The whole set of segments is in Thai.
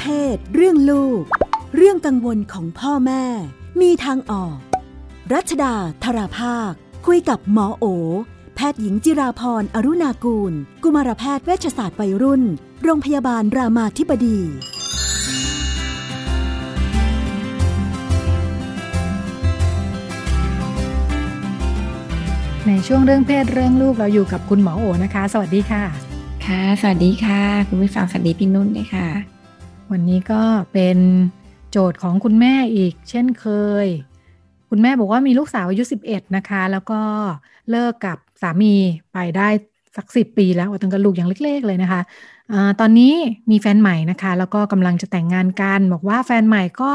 เพศ เรื่องลูก เรื่องกังวลของพ่อแม่ มีทางออก รัชดาธราภาค คุยกับหมอโอ แพทย์หญิงจิราพรอรุณากูล กุมารแพทย์เวชศาสตร์วัยรุ่น โรงพยาบาลรามาธิบดีในช่วงเรื่องเพศเรื่องลูกเราอยู่กับคุณหมอโอนะคะ สวัสดีค่ะ ค่ะ สวัสดีค่ะ คุณผู้ฟังสวัสดีพี่นุ่นด้วยค่ะ วันนี้ก็เป็นโจทย์ของคุณแม่อีก เช่นเคย คุณแม่บอกว่ามีลูกสาวอายุ11 นะคะ แล้วก็เลิกกับสามีไปได้สักสิปีแล้วตั้งแต่ลูกยังเล็ก ๆ เลยนะคะอะตอนนี้มีแฟนใหม่นะคะ แล้วก็กำลังจะแต่งงานกันบอกว่าแฟนใหม่ก็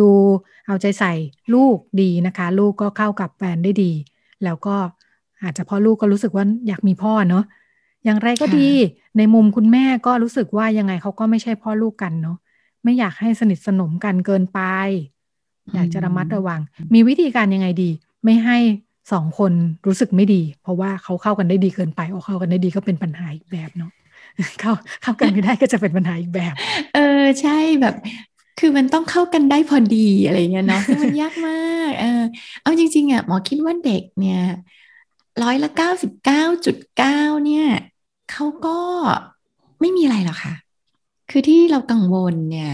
ดูเอาใจใส่ลูกดีนะคะ ลูกก็เข้ากับแฟนได้ดี แล้วก็อาจจะพ่อลูกก็รู้สึกว่าอยากมีพ่อเนาะ อย่างไรก็ดีในมุมคุณแม่ก็รู้สึกว่ายังไงเขาก็ไม่ใช่พ่อลูกกันเนาะไม่อยากให้สนิทสนมกันเกินไป อยากจะระมัดระวัง มีวิธีการยังไงดี ไม่ให้สองคนรู้สึกไม่ดี เพราะว่าเขาเข้ากันได้ดีเกินไปออกเข้ากันได้ดีก็เป็นปัญหาอีกแบบเนาะเข้าเข้ากันไม่ได้ก็จะเป็นปัญหาอีกแบบ เออใช่แบบคือมันต้องเข้ากันได้พอดีอะไรเงี้ยเนาะซึ่งมันยากมาก เออเอาจริงๆอะหมอคิดว่าเด็กเนี่ยร้อยละเก้าสิบเก้าจุดเก้าเนี่ย เขาก็ไม่มีอะไรหรอกค่ะ คือที่เรากังวลเนี่ย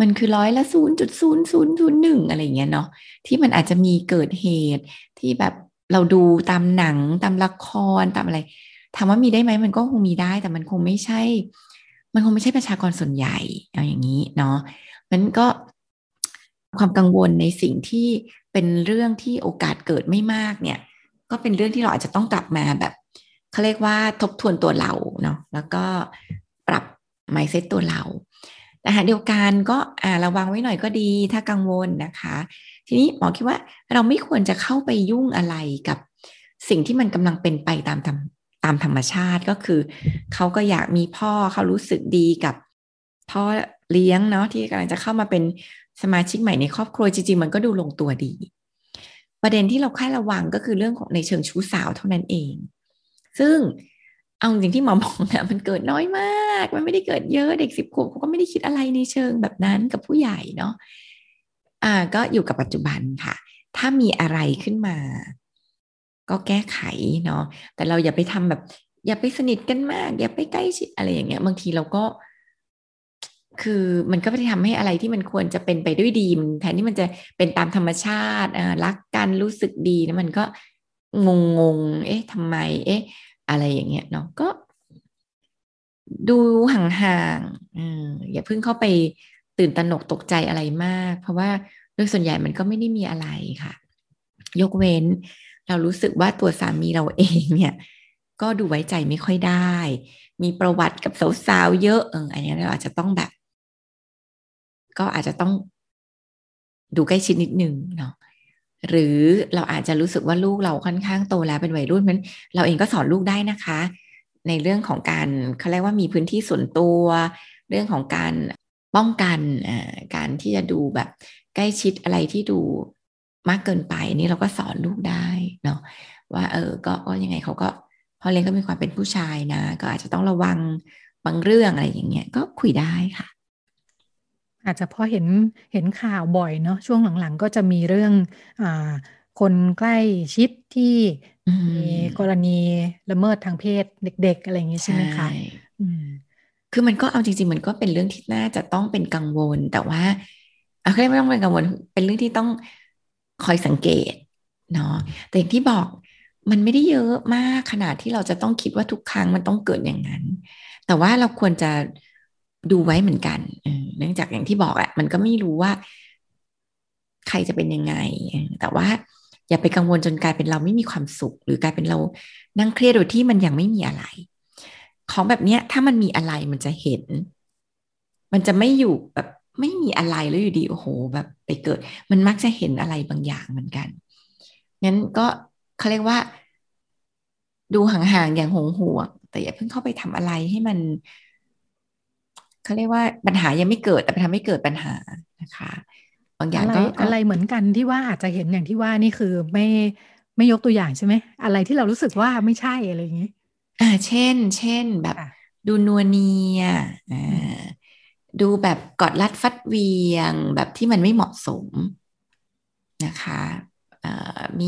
มันคือร้อยละศูนย์จุดศูนย์ศูนย์ศูนย์หนึ่งอะไรเงี้ยเนาะที่มันอาจจะมีเกิดเหตุที่แบบเราดูตามหนังตามละครตามอะไรถามว่ามีได้ไหมมันก็คงมีได้ แต่มันคงไม่ใช่ มันคงไม่ใช่ประชากรส่วนใหญ่เอาอย่างนี้เนาะมันก็ความกังวลในสิ่งที่เป็นเรื่องที่โอกาสเกิดไม่มากเนี่ย ก็เป็นเรื่องที่เราอาจจะต้องกลับมาแบบ เขาเรียกว่าทบทวนตัวเราเนาะแล้วก็ปรับ mindset ตัวเราแต่หาเดียวกันก็อ่าระวังไว้หน่อยก็ดีถ้ากังวลนะคะ ทีนี้หมอคิดว่าเราไม่ควรจะเข้าไปยุ่งอะไรกับสิ่งที่มันกำลังเป็นไปตามธรรมตามธรรมชาติก็คือเขาก็อยากมีพ่อเขารู้สึกดีกับพ่อเลี้ยงเนาะที่กำลังจะเข้ามาเป็นสมาชิกใหม่ในครอบครัวจริงๆมันก็ดูลงตัวดี ประเด็นที่เราค่ายระวังก็คือเรื่องของในเชิงชู้สาวเท่านั้นเอง ซึ่งเอาจริงที่หมอบอกนะมันเกิดน้อยมาก มันไม่ได้เกิดเยอะเด็กสิบขวบเขาก็ไม่ได้คิดอะไรในเชิงแบบนั้นกับผู้ใหญ่เนาะอ่าก็อยู่กับปัจจุบันค่ะ ถ้ามีอะไรขึ้นมา ก็แก้ไขเนาะแต่เราอย่าไปทำแบบ อย่าไปสนิทกันมาก อย่าไปใกล้ชิดอะไรอย่างเงี้ย บางทีเราก็ คือมันก็ไปทำให้อะไรที่มันควรจะเป็นไปด้วยดีแทนที่มันจะเป็นตามธรรมชาติอ่ารักกันรู้สึกดีนะมันก็ งงงเอ๊ะทำไม เอ๊ะ อะไรอย่างเงี้ยเนาะก็ ดูห่างๆออย่าเพิ่งเข้าไปตื่นตระหนกตกใจอะไรมาก เพราะว่าโดยส่วนใหญ่มันก็ไม่ได้มีอะไรค่ะ ยกเว้น เรารู้สึกว่าตัวสามีเราเองเนี่ย ก็ดูไว้ใจไม่ค่อยได้ มีประวัติกับสาวๆเยอะเอออันนี้เราอาจจะต้องแบบ ก็อาจจะต้องดูใกล้ชิดนิดนึงเนาะ หรือเราอาจจะรู้สึกว่าลูกเราค่อนข้างโตแล้วเป็นวัยรุ่นนั้นเราเองก็สอนลูกได้นะคะ ในเรื่องของการเขาเรียกว่ามีพื้นที่ส่วนตัว เรื่องของการป้องกันการที่จะดูแบบใกล้ชิดอะไรที่ดูมากเกินไปนี่เราก็สอนลูกได้เนาะว่าเออก็ก็ยังไงเขาก็พ่อเลี้ยงก็มีความเป็นผู้ชายนะ ก็อาจจะต้องระวังบางเรื่องอะไรอย่างเงี้ยก็คุยได้ค่ะ อาจจะพอเห็นเห็นข่าวบ่อยเนาะช่วงหลังๆ ก็จะมีเรื่องอ่าคนใกล้ชิดที่มีกรณีละเมิดทางเพศเด็ก ๆ อะไรอย่างงี้ใช่ไหมคะคือมันก็เอาจริง ๆ มันก็เป็นเรื่องที่น่าจะต้องเป็นกังวล แต่ว่าเอาแค่ไม่ต้องเป็นกังวลเป็นเรื่องที่ต้องคอยสังเกตเนาะแต่อย่างที่บอกมันไม่ได้เยอะมากขนาดที่เราจะต้องคิดว่าทุกครั้งมันต้องเกิดอย่างนั้น แต่ว่าเราควรจะ ดูไว้เหมือนกันเนื่องจากอย่างที่บอกอะมันก็ไม่รู้ว่า ใครจะเป็นยังไง แต่ว่าอย่าไปกังวลจนกลายเป็นเราไม่มีความสุข หรือกลายเป็นเรานั่งเครียดโดยที่มันยังไม่มีอะไร ของแบบเนี้ย ถ้ามันมีอะไรมันจะเห็น มันจะไม่อยู่แบบไม่มีอะไรแล้วอยู่ดีโอ้โห แบบไปเกิด มันมักจะเห็นอะไรบางอย่างเหมือนกันงั้นก็เขาเรียกว่า ดูห่างๆอย่างหงห่วงแต่อย่าเพิ่งเข้าไปทำอะไรให้มัน เขาเรียกว่าปัญหายังไม่เกิดแต่ไปทำให้เกิดปัญหานะคะบางอย่างก็อะไรเหมือนกันที่ว่าอาจจะเห็นอย่างที่ว่านี่คือไม่ไม่ยกตัวอย่างใช่ไหมอะไรที่เรารู้สึกว่าไม่ใช่อะไรอย่างนี้อ่าเช่น เช่นแบบดูนัวเนียอ่าดูแบบกอดรัดฟัดเวียงแบบที่มันไม่เหมาะสมนะคะมี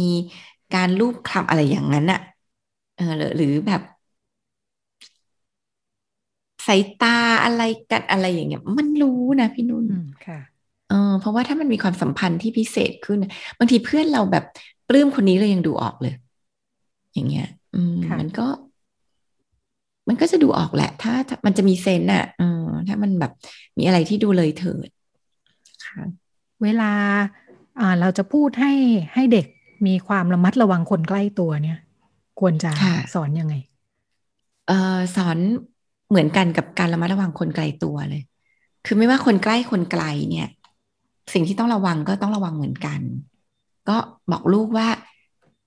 การรูปคลำอะไรอย่างนั้นอะเออหรือแบบ สายตาอะไรกันอะไรอย่างเงี้ย มันรู้นะพี่นุ่นค่ะเออเพราะว่าถ้ามันมีความสัมพันธ์ที่พิเศษขึ้น บางทีเพื่อนเราแบบปลื้มคนนี้เรายังดูออกเลย อย่างเงี้ย อืมมันก็ มันก็จะดูออกแหละ ถ้ามันจะมีเซนอะเออถ้ามันแบบมีอะไรที่ดูเลยเถิดค่ะเวลาอ่าเราจะพูดให้ให้เด็กมีความระมัดระวังคนใกล้ตัวเนี่ย ควรจะสอนยังไง เออสอน เหมือนกันกับการระมัดระวังคนไกลตัวเลย คือไม่ว่าคนใกล้คนไกลเนี่ย สิ่งที่ต้องระวังก็ต้องระวังเหมือนกัน ก็บอกลูกว่า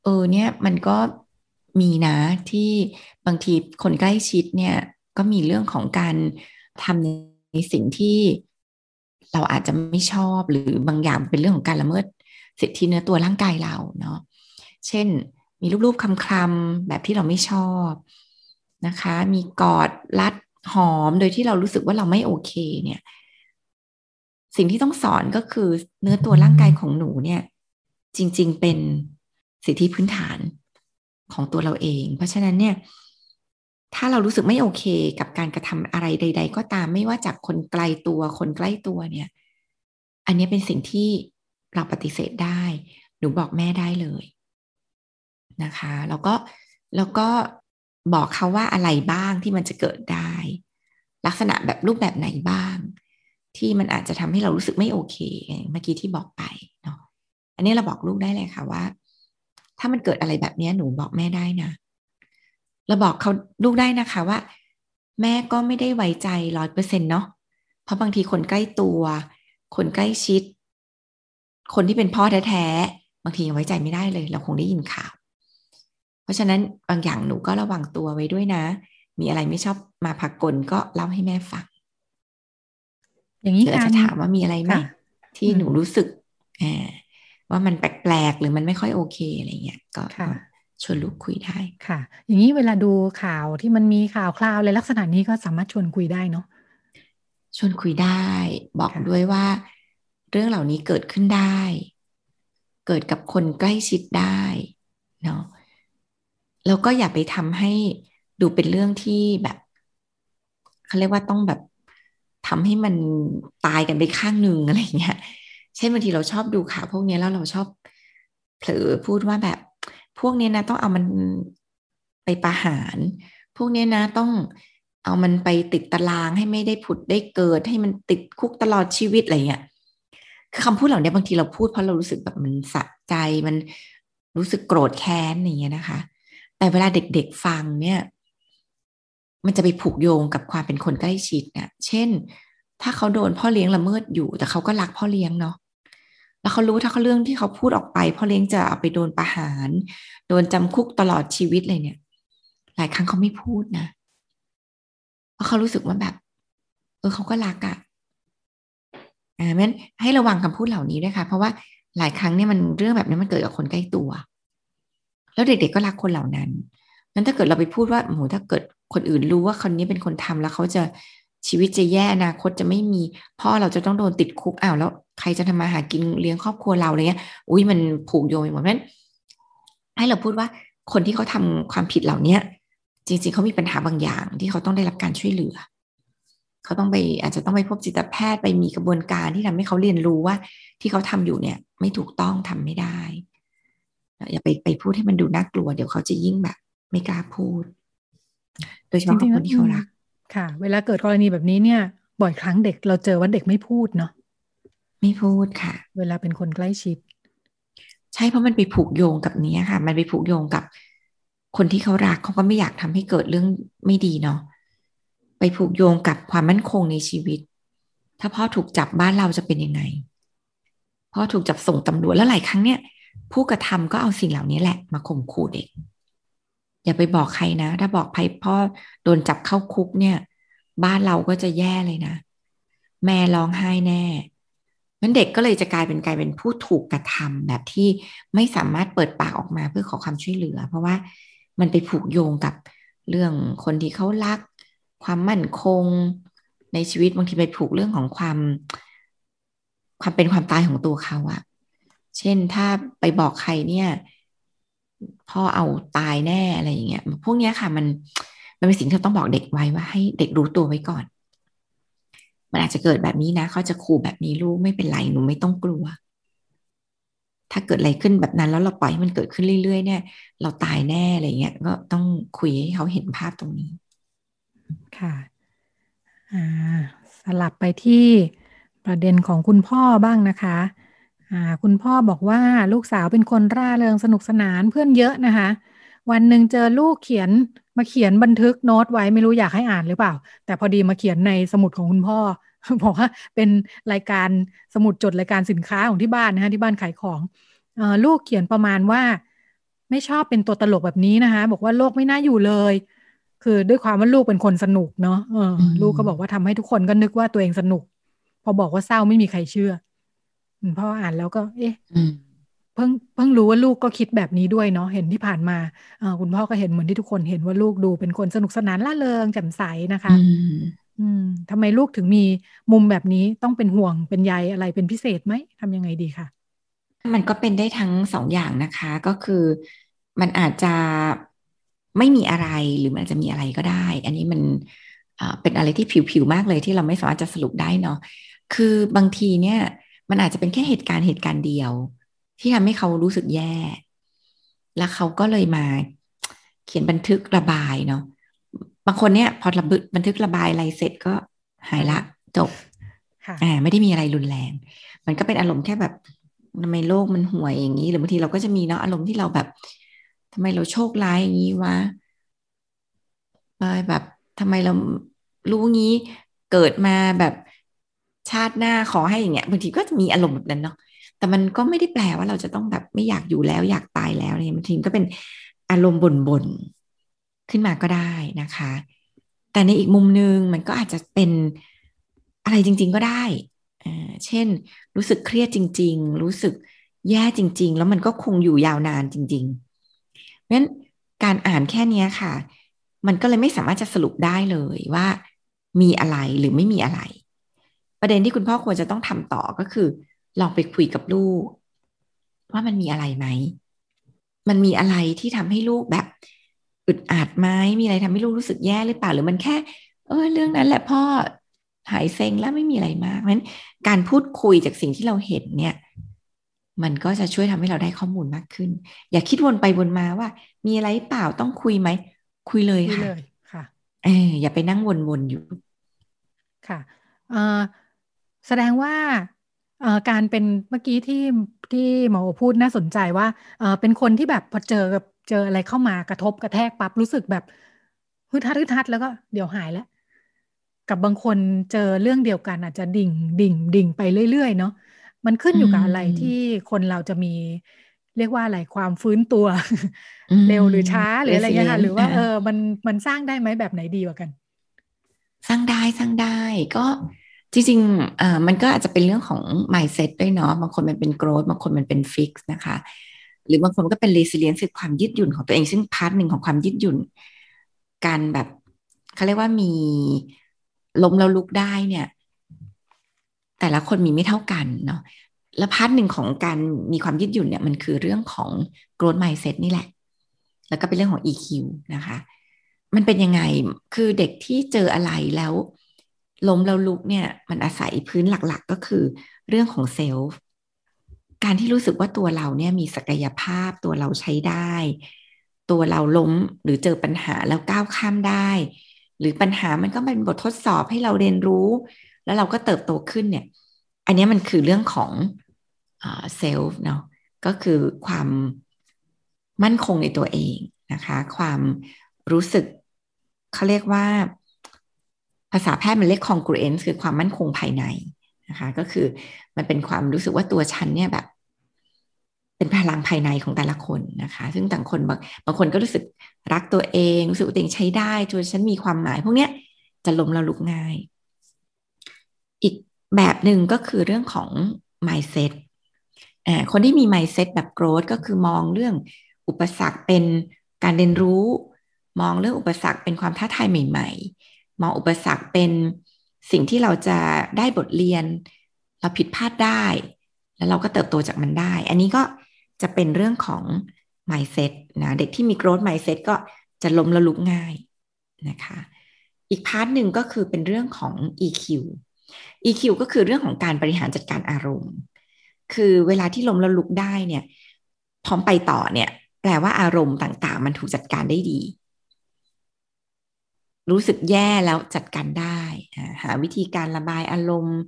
เออเนี่ยมันก็มีนะที่บางทีคนใกล้ชิดเนี่ย ก็มีเรื่องของการทำในสิ่งที่เราอาจจะไม่ชอบหรือบางอย่างเป็นเรื่องของการละเมิดสิทธิเนื้อตัวร่างกายเราเนาะ เช่น มีรูปๆคำๆแบบที่เราไม่ชอบ นะคะ มีกอดรัดหอมโดยที่เรารู้สึกว่าเราไม่โอเคเนี่ย สิ่งที่ต้องสอนก็คือเนื้อตัวร่างกายของหนูเนี่ย จริง ๆ เป็นสิทธิพื้นฐานของตัวเราเอง เพราะฉะนั้นเนี่ย ถ้าเรารู้สึกไม่โอเคกับการกระทำอะไรใด ๆ ก็ตามไม่ว่าจากคนไกลตัวคนใกล้ตัวเนี่ย อันนี้เป็นสิ่งที่เราปฏิเสธได้ หนูบอกแม่ได้เลยนะคะ แล้วก็แล้วก็ บอกเขาว่าอะไรบ้างที่มันจะเกิดได้ ลักษณะแบบรูปแบบไหนบ้าง ที่มันอาจจะทำให้เรารู้สึกไม่โอเคเมื่อกี้ที่บอกไปเนาะอันนี้เราบอกลูกได้เลยค่ะว่า ถ้ามันเกิดอะไรแบบนี้หนูบอกแม่ได้นะเราบอกเขาลูกได้นะคะว่า แม่ก็ไม่ได้ไว้ใจร้อยเปอร์เซ็นเนาะเพราะบางทีคนใกล้ตัว คนใกล้ชิด คนที่เป็นพ่อแท้ๆบางทียังไว้ใจไม่ได้เลย เราคงได้ยินข่าว เพราะฉะนั้นบางอย่างหนูก็ระวังตัวไว้ด้วยนะ มีอะไรไม่ชอบมาพักกลก็เล่าให้แม่ฟัง อย่างนี้การจะถามว่ามีอะไรไหมที่หนูรู้สึกว่ามันแปลกๆหรือมันไม่ค่อยโอเคอะไรเงี้ยก็ชวนลูกคุยได้ค่ะ อย่างนี้เวลาดูข่าวที่มันมีข่าวคราวอะไรลักษณะนี้ก็สามารถชวนคุยได้เนาะชวนคุยได้ บอกด้วยว่า เรื่องเหล่านี้เกิดขึ้นได้ เกิดกับคนใกล้ชิดได้เนาะ แล้วก็อย่าไปทำให้ดูเป็นเรื่องที่แบบเขาเรียกว่าต้องแบบทำให้มันตายกันไปข้างหนึ่งอะไรเงี้ยเช่นบางทีเราชอบดูข่าวพวกนี้แล้วเราชอบเผลอพูดว่าแบบพวกนี้นะต้องเอามันไปประหาร พวกนี้นะต้องเอามันไปติดตารางให้ไม่ได้ผุดได้เกิด ให้มันติดคุกตลอดชีวิตอะไรเงี้ยคือคำพูดเหล่านี้บางทีเราพูดเพราะเรารู้สึกแบบมันสะใจมันรู้สึกโกรธแค้นอย่างเงี้ยนะคะ แต่เวลาเด็กๆฟังเนี่ย มันจะไปผูกโยงกับความเป็นคนใกล้ชิดเนี่ยเช่น ถ้าเขาโดนพ่อเลี้ยงละเมิดอยู่ แต่เขาก็รักพ่อเลี้ยงเนาะแล้วเขารู้ถ้าเขาเรื่องที่เขาพูดออกไปพ่อเลี้ยงจะเอาไปโดนประหาร โดนจำคุกตลอดชีวิตเลยเนี่ย หลายครั้งเขาไม่พูดนะเพราะเขารู้สึกว่าแบบ เออเขาก็รักอะ่ะอ่านั้นให้ระวังคำพูดเหล่านี้ด้วยค่ะ เพราะว่าหลายครั้งเนี่ยมันเรื่องแบบนี้มันเกิดกับคนใกล้ตัว แล้วเด็กๆก็รักคนเหล่านั้นนั้นถ้าเกิดเราไปพูดว่าโอ้โหถ้าเกิดคนอื่นรู้ว่าคนนี้เป็นคนทำแล้วเขาจะชีวิตจะแย่อนาคตจะไม่มีพ่อเราจะต้องโดนติดคุกอ้าวแล้วใครจะทำมาหากินเลี้ยงครอบครัวเราอะไรเงี้ย อุ้ยมันผูกโยงไปหมดนั้นให้เราพูดว่าคนที่เขาทำความผิดเหล่าเนี้ย จริง ๆเขามีปัญหาบางอย่างที่เขาต้องได้รับการช่วยเหลือ เขาต้องไปอาจจะต้องไปพบจิตแพทย์ไปมีกระบวนการที่ทำให้เขาเรียนรู้ว่า ที่เขาทำอยู่เนี่ย ไม่ถูกต้องทำไม่ได้ อย่าไปไปพูดให้มันดูน่ากลัว เดี๋ยวเขาจะยิ่งแบบ ไม่กล้าพูด โดยเฉพาะคนที่เขารัก ค่ะ เวลาเกิดกรณีแบบนี้เนี่ย บ่อยครั้งเด็กเราเจอว่าเด็กไม่พูดเนาะไม่พูดค่ะ เวลาเป็นคนใกล้ชิด ใช่เพราะมันไปผูกโยงกับนี้ค่ะ มันไปผูกโยงกับ คนที่เขารักเขาก็ไม่อยากทำให้เกิดเรื่องไม่ดีเนาะไปผูกโยงกับความมั่นคงในชีวิต ถ้าพ่อถูกจับบ้านเราจะเป็นยังไงพ่อถูกจับส่งตำรวจแล้วหลายครั้งเนี่ย ผู้กระทำก็เอาสิ่งเหล่านี้แหละ มาข่มขู่เด็ก อย่าไปบอกใครนะ ถ้าบอกใครพ่อโดนจับเข้าคุกเนี่ย บ้านเราก็จะแย่เลยนะ แม่ร้องไห้แน่นั้นเด็กก็เลยจะกลายเป็นกลายเป็นผู้ถูกกระทำแบบที่ไม่สามารถเปิดปากออกมาเพื่อขอความช่วยเหลือ เพราะว่ามันไปผูกโยงกับเรื่องคนที่เขารัก ความมั่นคงในชีวิตบางทีไปผูกเรื่องของความ ความเป็นความตายของตัวเขาอะ เช่นถ้าไปบอกใครเนี่ยพ่อเอาตายแน่อะไรอย่างเงี้ยพวกเนี้ยค่ะ มันมันเป็นสิ่งที่ต้องบอกเด็กไว้ว่าให้เด็กรู้ตัวไว้ก่อน มันอาจจะเกิดแบบนี้นะเขาจะขู่แบบนี้ลูกไม่เป็นไรหนูไม่ต้องกลัว ถ้าเกิดอะไรขึ้นแบบนั้นแล้วเราปล่อยให้มันเกิดขึ้นเรื่อย ๆ เนี่ย เราตายแน่อะไรเงี้ยก็ต้องคุยให้เขาเห็นภาพตรงนี้ ค่ะสลับไปที่ประเด็นของคุณพ่อบ้างนะคะ คุณพ่อบอกว่าลูกสาวเป็นคนร่าเริงสนุกสนานเพื่อนเยอะนะคะ วันหนึ่งเจอลูกเขียนมาเขียนบันทึกโน้ตไว้ไม่รู้อยากให้อ่านหรือเปล่า แต่พอดีมาเขียนในสมุดของคุณพ่อบอกว่าเป็นรายการสมุดจดรายการสินค้าของที่บ้านนะคะที่บ้านขายของอลูกเขียนประมาณว่า ไม่ชอบเป็นตัวตลกแบบนี้นะคะ บอกว่าโลกไม่น่าอยู่เลย คือด้วยความว่าลูกเป็นคนสนุกเนาะเออลูกก็บอกว่าทำให้ทุกคนก็นึกว่าตัวเองสนุก พอบอกว่าเศร้าไม่มีใครเชื่อ พ่ออ่านแล้วก็ เอ๊ะเพิ่งเพิ่งรู้ว่าลูกก็คิดแบบนี้ด้วยเนาะเห็นที่ผ่านมาเออคุณพ่อก็เห็นเหมือนที่ทุกคนเห็นว่าลูกดูเป็นคนสนุกสนานล่าเริงแจ่มใสนะคะอืมทำไมลูกถึงมีมุมแบบนี้ต้องเป็นห่วงเป็นใยอะไรเป็นพิเศษไหมทำยังไงดีคะมันก็เป็นได้ทั้งสองอย่างนะคะ ก็คือมันอาจจะไม่มีอะไรหรือมันอาจจะมีอะไรก็ได้ อันนี้มันเป็นอะไรที่ผิวๆมากเลยที่เราไม่สามารถจะสรุปได้เนาะคือบางทีเนี่ย มันอาจจะเป็นแค่เหตุการณ์เหตุการณ์เดียว ที่ทำให้เขารู้สึกแย่ แล้วเขาก็เลยมาเขียนบันทึกระบายเนาะบางคนเนี่ย พอบันทึกระบายอะไรเสร็จก็หายละจบอ่าไม่ได้มีอะไรรุนแรง มันก็เป็นอารมณ์แค่แบบทำไมโลกมันห่วยอย่างนี้ หรือบางทีเราก็จะมีเนาะอารมณ์ที่เราแบบทำไมเราโชคร้ายอย่างนี้วะไปแบบทำไมเรารู้งี้เกิดมาแบบ ชาติหน้าขอให้อย่างเงี้ยบางทีก็จะมีอารมณ์แบบนั้นเนาะแต่มันก็ไม่ได้แปลว่าเราจะต้องแบบไม่อยากอยู่แล้วอยากตายแล้วเนี่ยบางทีก็เป็นอารมณ์บ่นๆขึ้นมาก็ได้นะคะ แต่ในอีกมุมหนึ่งมันก็อาจจะเป็นอะไรจริง ๆก็ได้เช่น รู้สึกเครียดจริง ๆ รู้สึกแย่จริง ๆ แล้วมันก็คงอยู่ยาวนานจริงๆเพราะฉะนั้นการอ่านแค่นี้ค่ะ มันก็เลยไม่สามารถจะสรุปได้เลยว่า มีอะไรหรือไม่มีอะไร ประเด็นที่คุณพ่อควรจะต้องทำต่อก็คือ ลองไปคุยกับลูก ว่ามันมีอะไรไหม มันมีอะไรที่ทำให้ลูกแบบอึดอัดไหมมีอะไรทำให้ลูกรู้สึกแย่หรือเปล่าหรือมันแค่ เออเรื่องนั้นแหละพ่อหายเซ็งแล้วไม่มีอะไรมากเพราะฉะนั้นการพูดคุยจากสิ่งที่เราเห็นเนี่ย มันก็จะช่วยทำให้เราได้ข้อมูลมากขึ้น อย่าคิดวนไปวนมาว่า มีอะไรเปล่าต้องคุยไหมคุยเลยค่ะค่ะเอออย่าไปนั่งวนๆอยู่ ค่ะเออ แสดงว่าเอ่อการเป็นเมื่อกี้ที่ที่หมอพูดน่าสนใจว่าเออเป็นคนที่แบบพอเจอกับเจออะไรเข้ามากระทบกระแทกปั๊บรู้สึกแบบฮึดฮัดฮึดฮัดแล้วก็เดี๋ยวหายแล้วกับบางคนเจอเรื่องเดียวกันอาจจะดิ่งดิ่งดิ่งไปเรื่อย ๆ เนาะมันขึ้นอยู่กับอะไรที่คนเราจะมีเรียกว่าอะไรความฟื้นตัว เร็วหรือช้าหรืออะไรเงี้ยค่ะหรือว่าเออมันมันสร้างได้ไหมแบบไหนดีกว่ากัน สร้างได้สร้างได้ก็ จริงๆอ่ามันก็อาจจะเป็นเรื่องของ mindset ด้วยเนาะบางคนมันเป็น growth บางคนมันเป็น fix นะคะ หรือบางคนก็เป็น resilience คือความยืดหยุ่นของตัวเองซึ่ง part หนึ่งของความยืดหยุ่น การแบบเขาเรียกว่ามีล้มแล้วลุกได้เนี่ย แต่ละคนมีไม่เท่ากันเนาะและ part หนึ่งของการมีความยืดหยุ่นเนี่ยมันคือเรื่องของ growth mindset นี่แหละ แล้วก็เป็นเรื่องของ EQ นะคะ มันเป็นยังไงคือเด็กที่เจออะไรแล้ว ล้มแล้วลุกเนี่ย มันอาศัยพื้นหลักๆ ก็คือเรื่องของเซลฟ์การที่รู้สึกว่าตัวเราเนี่ยมีศักยภาพตัวเราใช้ได้ ตัวเราล้มหรือเจอปัญหาแล้วก้าวข้ามได้ หรือปัญหามันก็เป็นบททดสอบให้เราเรียนรู้ แล้วเราก็เติบโตขึ้นเนี่ย อันนี้มันคือเรื่องของเซลฟ์เนาะก็คือความมั่นคงในตัวเองนะคะ ความรู้สึกเขาเรียกว่า ภาษาแพทย์มันเรียก congruence คือความมั่นคงภายในนะคะ ก็คือมันเป็นความรู้สึกว่าตัวฉันเนี่ยแบบ เป็นพลังภายในของแต่ละคนนะคะ ซึ่งต่างคนบางบางคนก็รู้สึกรักตัวเองรู้สึกตัวเองใช้ได้จนฉันมีความหมาย พวกเนี้ยจะล้มเราลุกง่าย อีกแบบหนึ่งก็คือเรื่องของ mindset อคนที่มี mindset แบบ growth ก็คือมองเรื่องอุปสรรคเป็นการเรียนรู้ มองเรื่องอุปสรรคเป็นความท้าทายใหม่ ๆ มองอุปสรรคเป็นสิ่งที่เราจะได้บทเรียน เราผิดพลาดได้ แล้วเราก็เติบโตจากมันได้ อันนี้ก็จะเป็นเรื่องของ mindset นะเด็กที่มี growth mindset ก็จะล้มละลุกง่ายนะคะอีกพาร์ทหนึ่งก็คือเป็นเรื่องของ EQ EQ ก็คือเรื่องของการบริหารจัดการอารมณ์ คือเวลาที่ล้มละลุกได้เนี่ยพร้อมไปต่อเนี่ยแปลว่าอารมณ์ต่างๆ มันถูกจัดการได้ดี รู้สึกแย่แล้วจัดการได้หาวิธีการระบายอารมณ์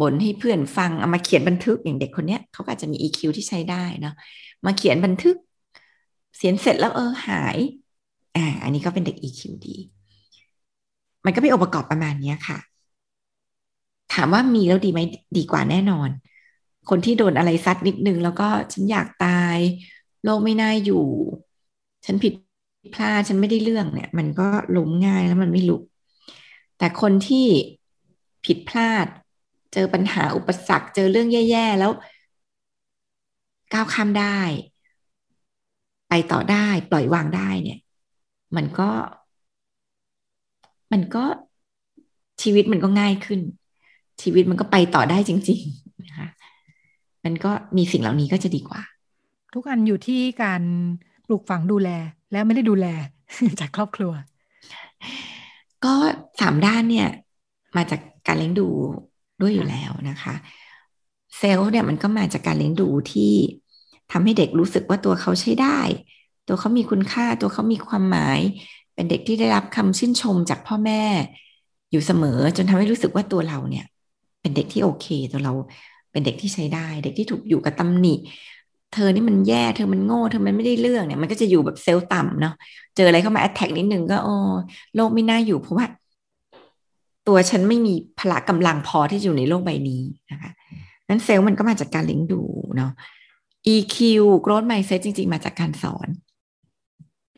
บ่นให้เพื่อนฟังเอามาเขียนบันทึกอย่างเด็กคนนี้เขาก็อาจจะมี EQ ที่ใช้ได้เนาะมาเขียนบันทึกเสียนเสร็จแล้วเออหายอ่าอันนี้ก็เป็นเด็ก EQ ดี มันก็เป็นองค์ประกอบประมาณนี้ค่ะ ถามว่ามีแล้วดีไหมดีกว่าแน่นอน คนที่โดนอะไรซัดนิดนึงแล้วก็ฉันอยากตาย โลกไม่น่าอยู่ ฉันผิด พลาดฉันไม่ได้เรื่องเนี่ย มันก็ล้มง่ายแล้วมันไม่ลุก แต่คนที่ผิดพลาด เจอปัญหาอุปสรรค เจอเรื่องแย่ๆแล้วก้าวข้ามได้ ไปต่อได้ปล่อยวางได้เนี่ย มันก็ มันก็ชีวิตมันก็ง่ายขึ้น ชีวิตมันก็ไปต่อได้จริงๆนะคะมันก็มีสิ่งเหล่านี้ก็จะดีกว่า ทุกอันอยู่ที่การ ปลูกฝังดูแล และไม่ได้ดูแลจากครอบครัว ก็สามด้านเนี่ย มาจากการเลี้ยงดูด้วยอยู่แล้วนะคะ เซลล์เนี่ยมันก็มาจากการเลี้ยงดูที่ทำให้เด็กรู้สึกว่าตัวเขาใช้ได้ ตัวเขามีคุณค่าตัวเขามีความหมาย เป็นเด็กที่ได้รับคำชื่นชมจากพ่อแม่ อยู่เสมอจนทำให้รู้สึกว่าตัวเราเนี่ย เป็นเด็กที่โอเค ตัวเราเป็นเด็กที่ใช้ได้ เด็กที่ถูกอยู่กับตำหนิ เธอนี่มันแย่เธอมันโง่เธอมันไม่ได้เรื่องเนี่ยมันก็จะอยู่แบบเซลล์ต่ำเนาะเจออะไรเข้ามาแอดแท็กนิดนึงก็โอ้โลกไม่น่าอยู่เพราะว่า ตัวฉันไม่มีพละกำลังพอที่อยู่ในโลกใบนี้นะคะนั้นเซลล์มันก็มาจากการเลี้ยงดูเนาะ EQ growth mindset จริง ๆ มาจากการสอน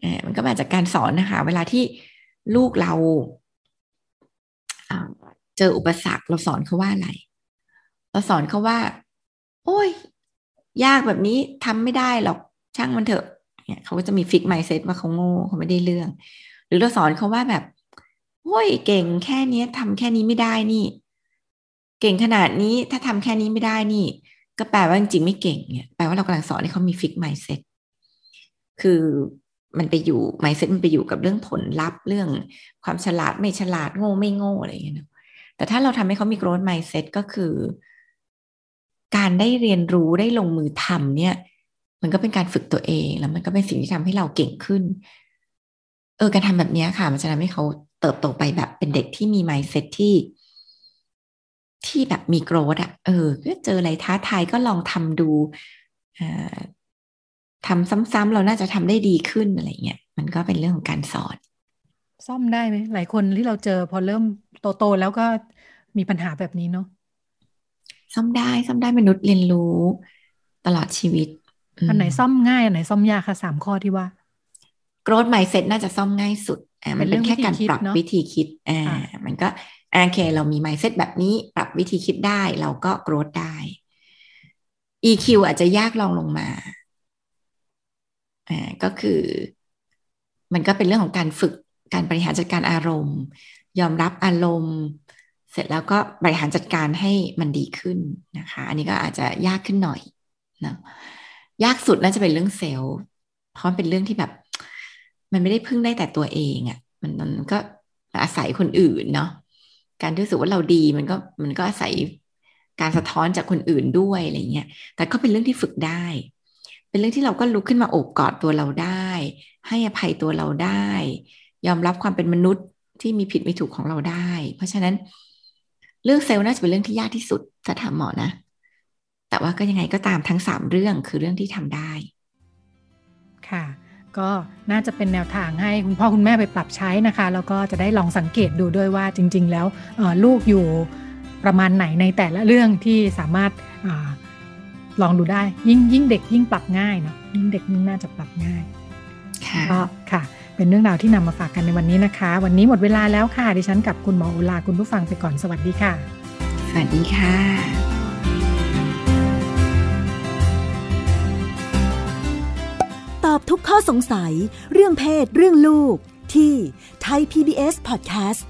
อมันก็มาจากการสอนนะคะ เวลาที่ลูกเราเจออุปสรรคเราสอนเขาว่าอะไร เราสอนเขาว่า โอ้ย ยากแบบนี้ทำไม่ได้หรอกช่างมันเถอะเนี่ยเขาก็จะมีฟิกไมซ์เซ็ตว่าเขาโง่เขาไม่ได้เรื่อง หรือเราสอนเขาว่าแบบโอ้ยเก่งแค่นี้ทำแค่นี้ไม่ได้นี่ เก่งขนาดนี้ถ้าทำแค่นี้ไม่ได้นี่ ก็แปลว่าจริงไม่เก่งเนี่ยแปลว่าเรากำลังสอนให้เขามี fix mindset คือมันไปอยู่ mindset มันไปอยู่กับเรื่องผลลัพธ์เรื่องความฉลาดไม่ฉลาดโง่ไม่โง่อะไรอย่างเงี้ยแต่ถ้าเราทำให้เขามี growth mindset ก็คือ การได้เรียนรู้ได้ลงมือทำเนี่ย มันก็เป็นการฝึกตัวเอง แล้วมันก็เป็นสิ่งที่ทำให้เราเก่งขึ้น เออการทำแบบนี้ค่ะ มันจะทำให้เขาเติบโตไปแบบเป็นเด็กที่มีไมซ์เซ็ตที่ ที่แบบมีโกรธอะเออเจออะไรท้าทายก็ลองทำดูทำซ้ำๆเราน่าจะทำได้ดีขึ้นอะไรเงี้ยมันก็เป็นเรื่องของการสอน ซ่อมได้ไหมหลายคนที่เราเจอพอเริ่มโตๆแล้วก็มีปัญหาแบบนี้เนาะ ซ่อมได้ซ่อมได้มนุษย์เรียนรู้ ตลอดชีวิต อันไหนซ่อมง่ายอันไหนซ่อมยากคะสามข้อที่ว่าโกรธไมเซ็ตน่าจะซ่อมง่ายสุดอ่ามันเป็นแค่การปรับวิธีคิดอ่ามันก็โอเค เรามี mindset แบบนี้ปรับวิธีคิดได้เราก็ growth ได้ EQ อาจจะยากลองลงมาอ่าก็คือ มันก็เป็นเรื่องของการฝึกการบริหารจัดการอารมณ์ ยอมรับอารมณ์ เสร็จแล้วก็บริหารจัดการให้มันดีขึ้นนะคะ อันนี้ก็อาจจะยากขึ้นหน่อยนะยากสุดน่าจะเป็นเรื่องเซลล์เพราะมันเป็นเรื่องที่แบบ มันไม่ได้พึ่งได้แต่ตัวเองอะ่ะมันมันก็อาศัยคนอื่นเนาะการรู้สึกว่าเราดีมันก็มันก็อาศัยการสะท้อนจากคนอื่นด้วยอะไรเงี้ย แต่ก็เป็นเรื่องที่ฝึกได้ เป็นเรื่องที่เราก็ลุกขึ้นมาโอบกอดตัวเราได้ ให้อภัยตัวเราได้ ยอมรับความเป็นมนุษย์ที่มีผิดม่ถูกของเราได้ เพราะฉะนั้น เรื่องเซลล์น่าจะเป็นเรื่องที่ยากที่สุดถ้าถามหมอนะ แต่ว่าก็ยังไงก็ตามทั้งสามเรื่องคือเรื่องที่ทำได้ ค่ะ ก็น่าจะเป็นแนวทางให้คุณพ่อคุณแม่ไปปรับใช้นะคะ แล้วก็จะได้ลองสังเกตดูด้วยว่าจริง ๆ แล้วลูกอยู่ประมาณไหนในแต่ละเรื่องที่สามารถอลองดูได้ยิ่งยิ่งเด็กยิ่งปรับง่ายเนาะยิ่งเด็กยิ่งน่าจะปรับง่ายก็ค่ะ เป็นเรื่องราวที่นำมาฝากกันในวันนี้นะคะ วันนี้หมดเวลาแล้วค่ะ ดิฉันกับคุณหมออุลาคุณผู้ฟังไปก่อนสวัสดีค่ะ สวัสดีค่ะตอบทุกข้อสงสัยเรื่องเพศเรื่องลูก ที่ Thai PBS Podcast